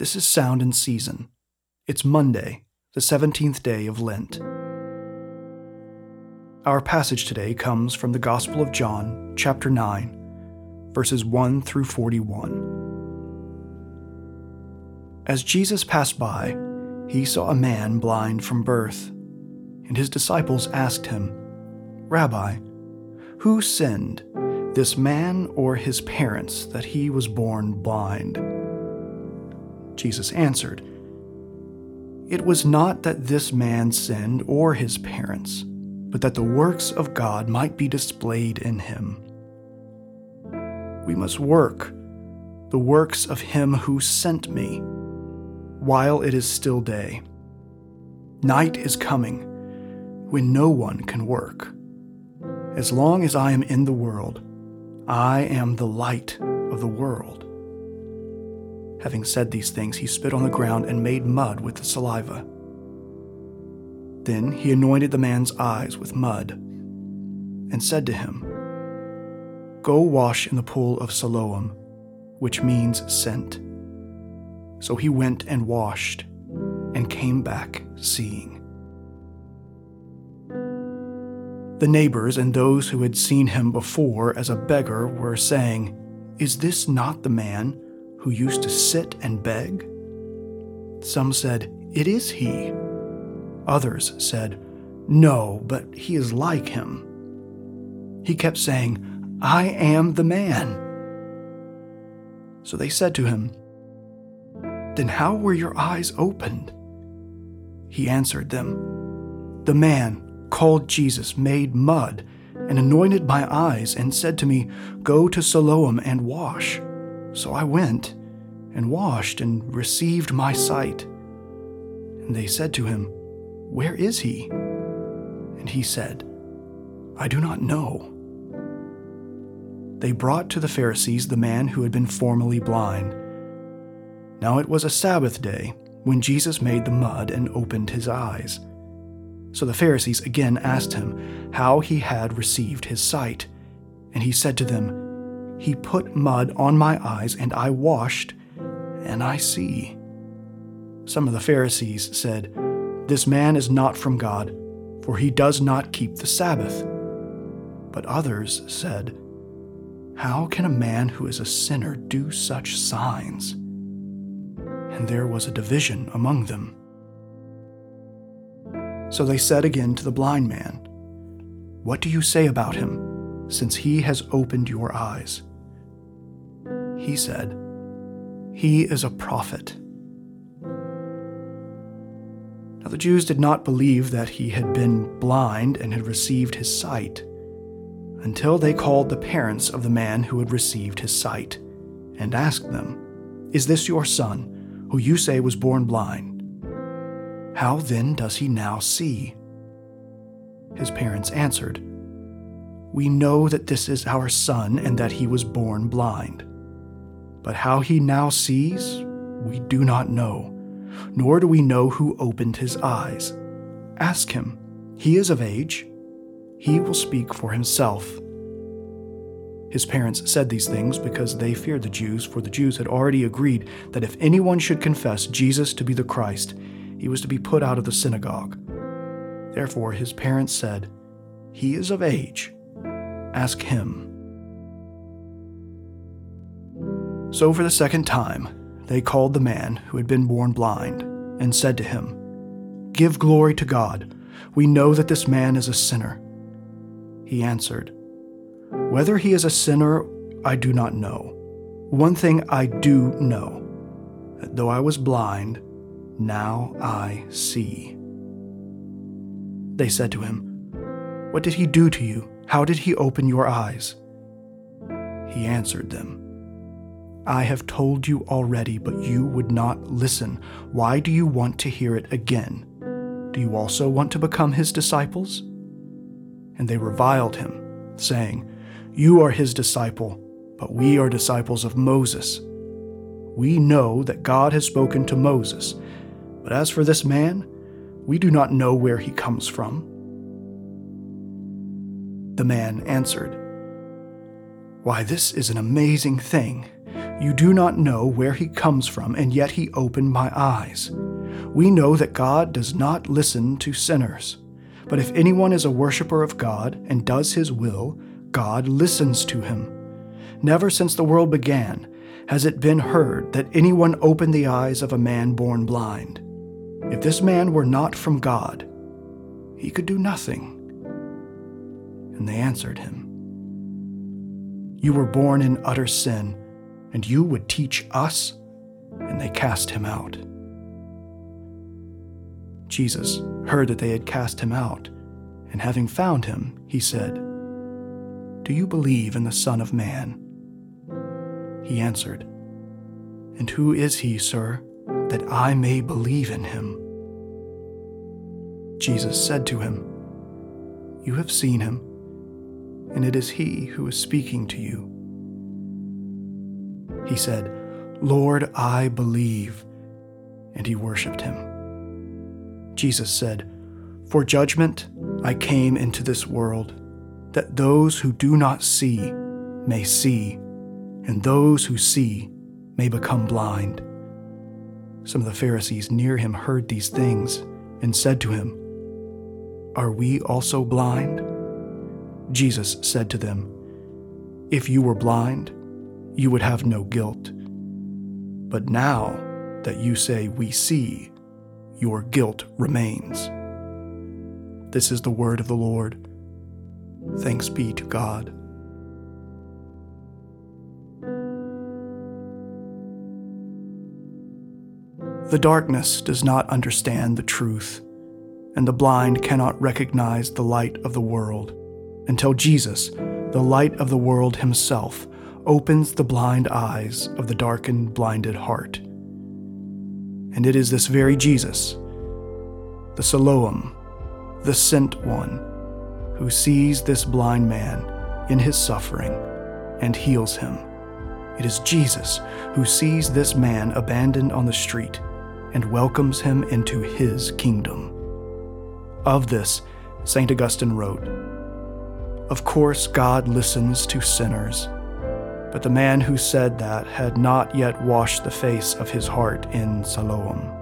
This is Sound and Season. It's Monday, the 17th day of Lent. Our passage today comes from the Gospel of John, chapter 9, verses 1 through 41. As Jesus passed by, he saw a man blind from birth, and his disciples asked him, Rabbi, who sinned, this man or his parents, that he was born blind? Jesus answered, It was not that this man sinned or his parents, but that the works of God might be displayed in him. We must work the works of him who sent me while it is still day. Night is coming when no one can work. As long as I am in the world, I am the light of the world. Having said these things, he spit on the ground and made mud with the saliva. Then he anointed the man's eyes with mud and said to him, Go wash in the pool of Siloam, which means sent. So he went and washed and came back seeing. The neighbors and those who had seen him before as a beggar were saying, Is this not the man? Who used to sit and beg? Some said, It is he. Others said, No, but he is like him. He kept saying, I am the man. So they said to him, Then how were your eyes opened? He answered them, The man called Jesus made mud and anointed my eyes and said to me, Go to Siloam and wash. So I went and washed and received my sight. And they said to him, Where is he? And he said, I do not know. They brought to the Pharisees the man who had been formerly blind. Now it was a Sabbath day when Jesus made the mud and opened his eyes. So the Pharisees again asked him how he had received his sight. And he said to them, he put mud on my eyes, and I washed, and I see. Some of the Pharisees said, This man is not from God, for he does not keep the Sabbath. But others said, How can a man who is a sinner do such signs? And there was a division among them. So they said again to the blind man, What do you say about him, since he has opened your eyes? He said, He is a prophet. Now the Jews did not believe that he had been blind and had received his sight until they called the parents of the man who had received his sight and asked them, Is this your son, who you say was born blind? How then does he now see? His parents answered, We know that this is our son and that he was born blind. But how he now sees, we do not know, nor do we know who opened his eyes. Ask him. He is of age. He will speak for himself. His parents said these things because they feared the Jews, for the Jews had already agreed that if anyone should confess Jesus to be the Christ, he was to be put out of the synagogue. Therefore, his parents said, He is of age. Ask him. So, for the second time, they called the man who had been born blind and said to him, Give glory to God. We know that this man is a sinner. He answered, Whether he is a sinner, I do not know. One thing I do know that though I was blind, now I see. They said to him, What did he do to you? How did he open your eyes? He answered them, I have told you already, but you would not listen. Why do you want to hear it again? Do you also want to become his disciples? And they reviled him, saying, You are his disciple, but we are disciples of Moses. We know that God has spoken to Moses, but as for this man, we do not know where he comes from. The man answered, Why, this is an amazing thing. You do not know where he comes from, and yet he opened my eyes. We know that God does not listen to sinners. But if anyone is a worshiper of God and does his will, God listens to him. Never since the world began has it been heard that anyone opened the eyes of a man born blind. If this man were not from God, he could do nothing. And they answered him, You were born in utter sin, and you would teach us? And they cast him out. Jesus heard that they had cast him out, and having found him, he said, Do you believe in the Son of Man? He answered, And who is he, sir, that I may believe in him? Jesus said to him, You have seen him, and it is he who is speaking to you. He said, Lord, I believe, and he worshipped him. Jesus said, For judgment I came into this world, that those who do not see may see, and those who see may become blind. Some of the Pharisees near him heard these things and said to him, Are we also blind? Jesus said to them, If you were blind, you would have no guilt. But now that you say we see, your guilt remains. This is the word of the Lord. Thanks be to God. The darkness does not understand the truth, and the blind cannot recognize the light of the world until Jesus, the light of the world himself, opens the blind eyes of the darkened, blinded heart. And it is this very Jesus, the Siloam, the sent one, who sees this blind man in his suffering and heals him. It is Jesus who sees this man abandoned on the street and welcomes him into his kingdom. Of this, St. Augustine wrote Of course, God listens to sinners but the man who said that had not yet washed the face of his heart in Siloam.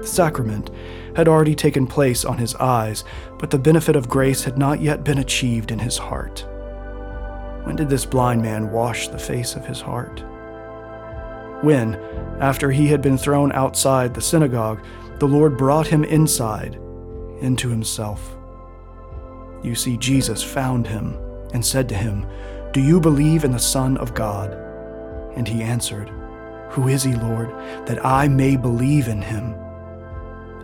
The sacrament had already taken place on his eyes, but the benefit of grace had not yet been achieved in his heart. When did this blind man wash the face of his heart? When, after he had been thrown outside the synagogue, the Lord brought him inside, into himself. You see, Jesus found him and said to him, do you believe in the Son of God? And he answered, Who is he, Lord, that I may believe in him?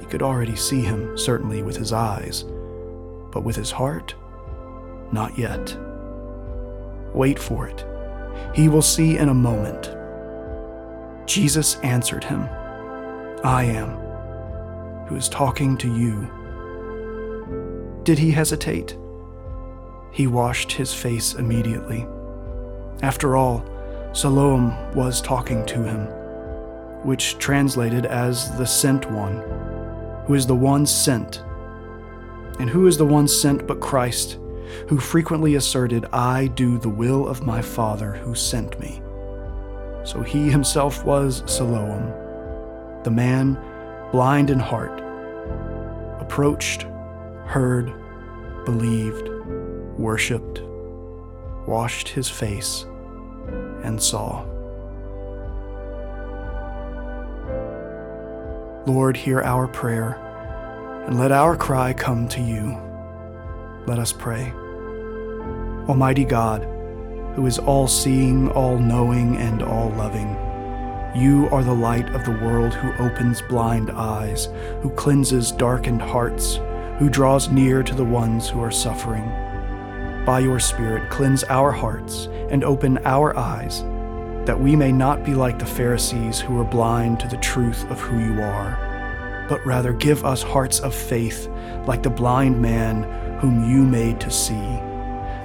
He could already see him, certainly with his eyes, but with his heart, not yet. Wait for it. He will see in a moment. Jesus answered him, I am, who is talking to you. Did he hesitate? He washed his face immediately. After all, Siloam was talking to him, which translated as the sent one, who is the one sent. And who is the one sent but Christ, who frequently asserted, I do the will of my Father who sent me. So he himself was Siloam, the man blind in heart, approached, heard, believed, worshipped, washed his face, and saw. Lord, hear our prayer, and let our cry come to you. Let us pray. Almighty God, who is all seeing, all knowing, and all loving, you are the light of the world who opens blind eyes, who cleanses darkened hearts, who draws near to the ones who are suffering by your Spirit, cleanse our hearts and open our eyes, that we may not be like the Pharisees who were blind to the truth of who you are, but rather give us hearts of faith like the blind man whom you made to see,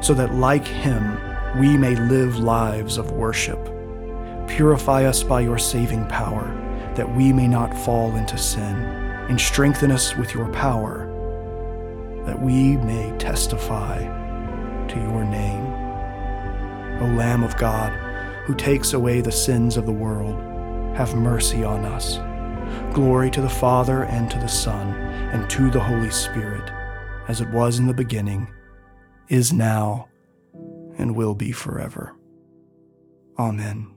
so that like him we may live lives of worship. Purify us by your saving power, that we may not fall into sin, and strengthen us with your power, that we may testify to your name. O Lamb of God, who takes away the sins of the world, have mercy on us. Glory to the Father, and to the Son, and to the Holy Spirit, as it was in the beginning, is now, and will be forever. Amen.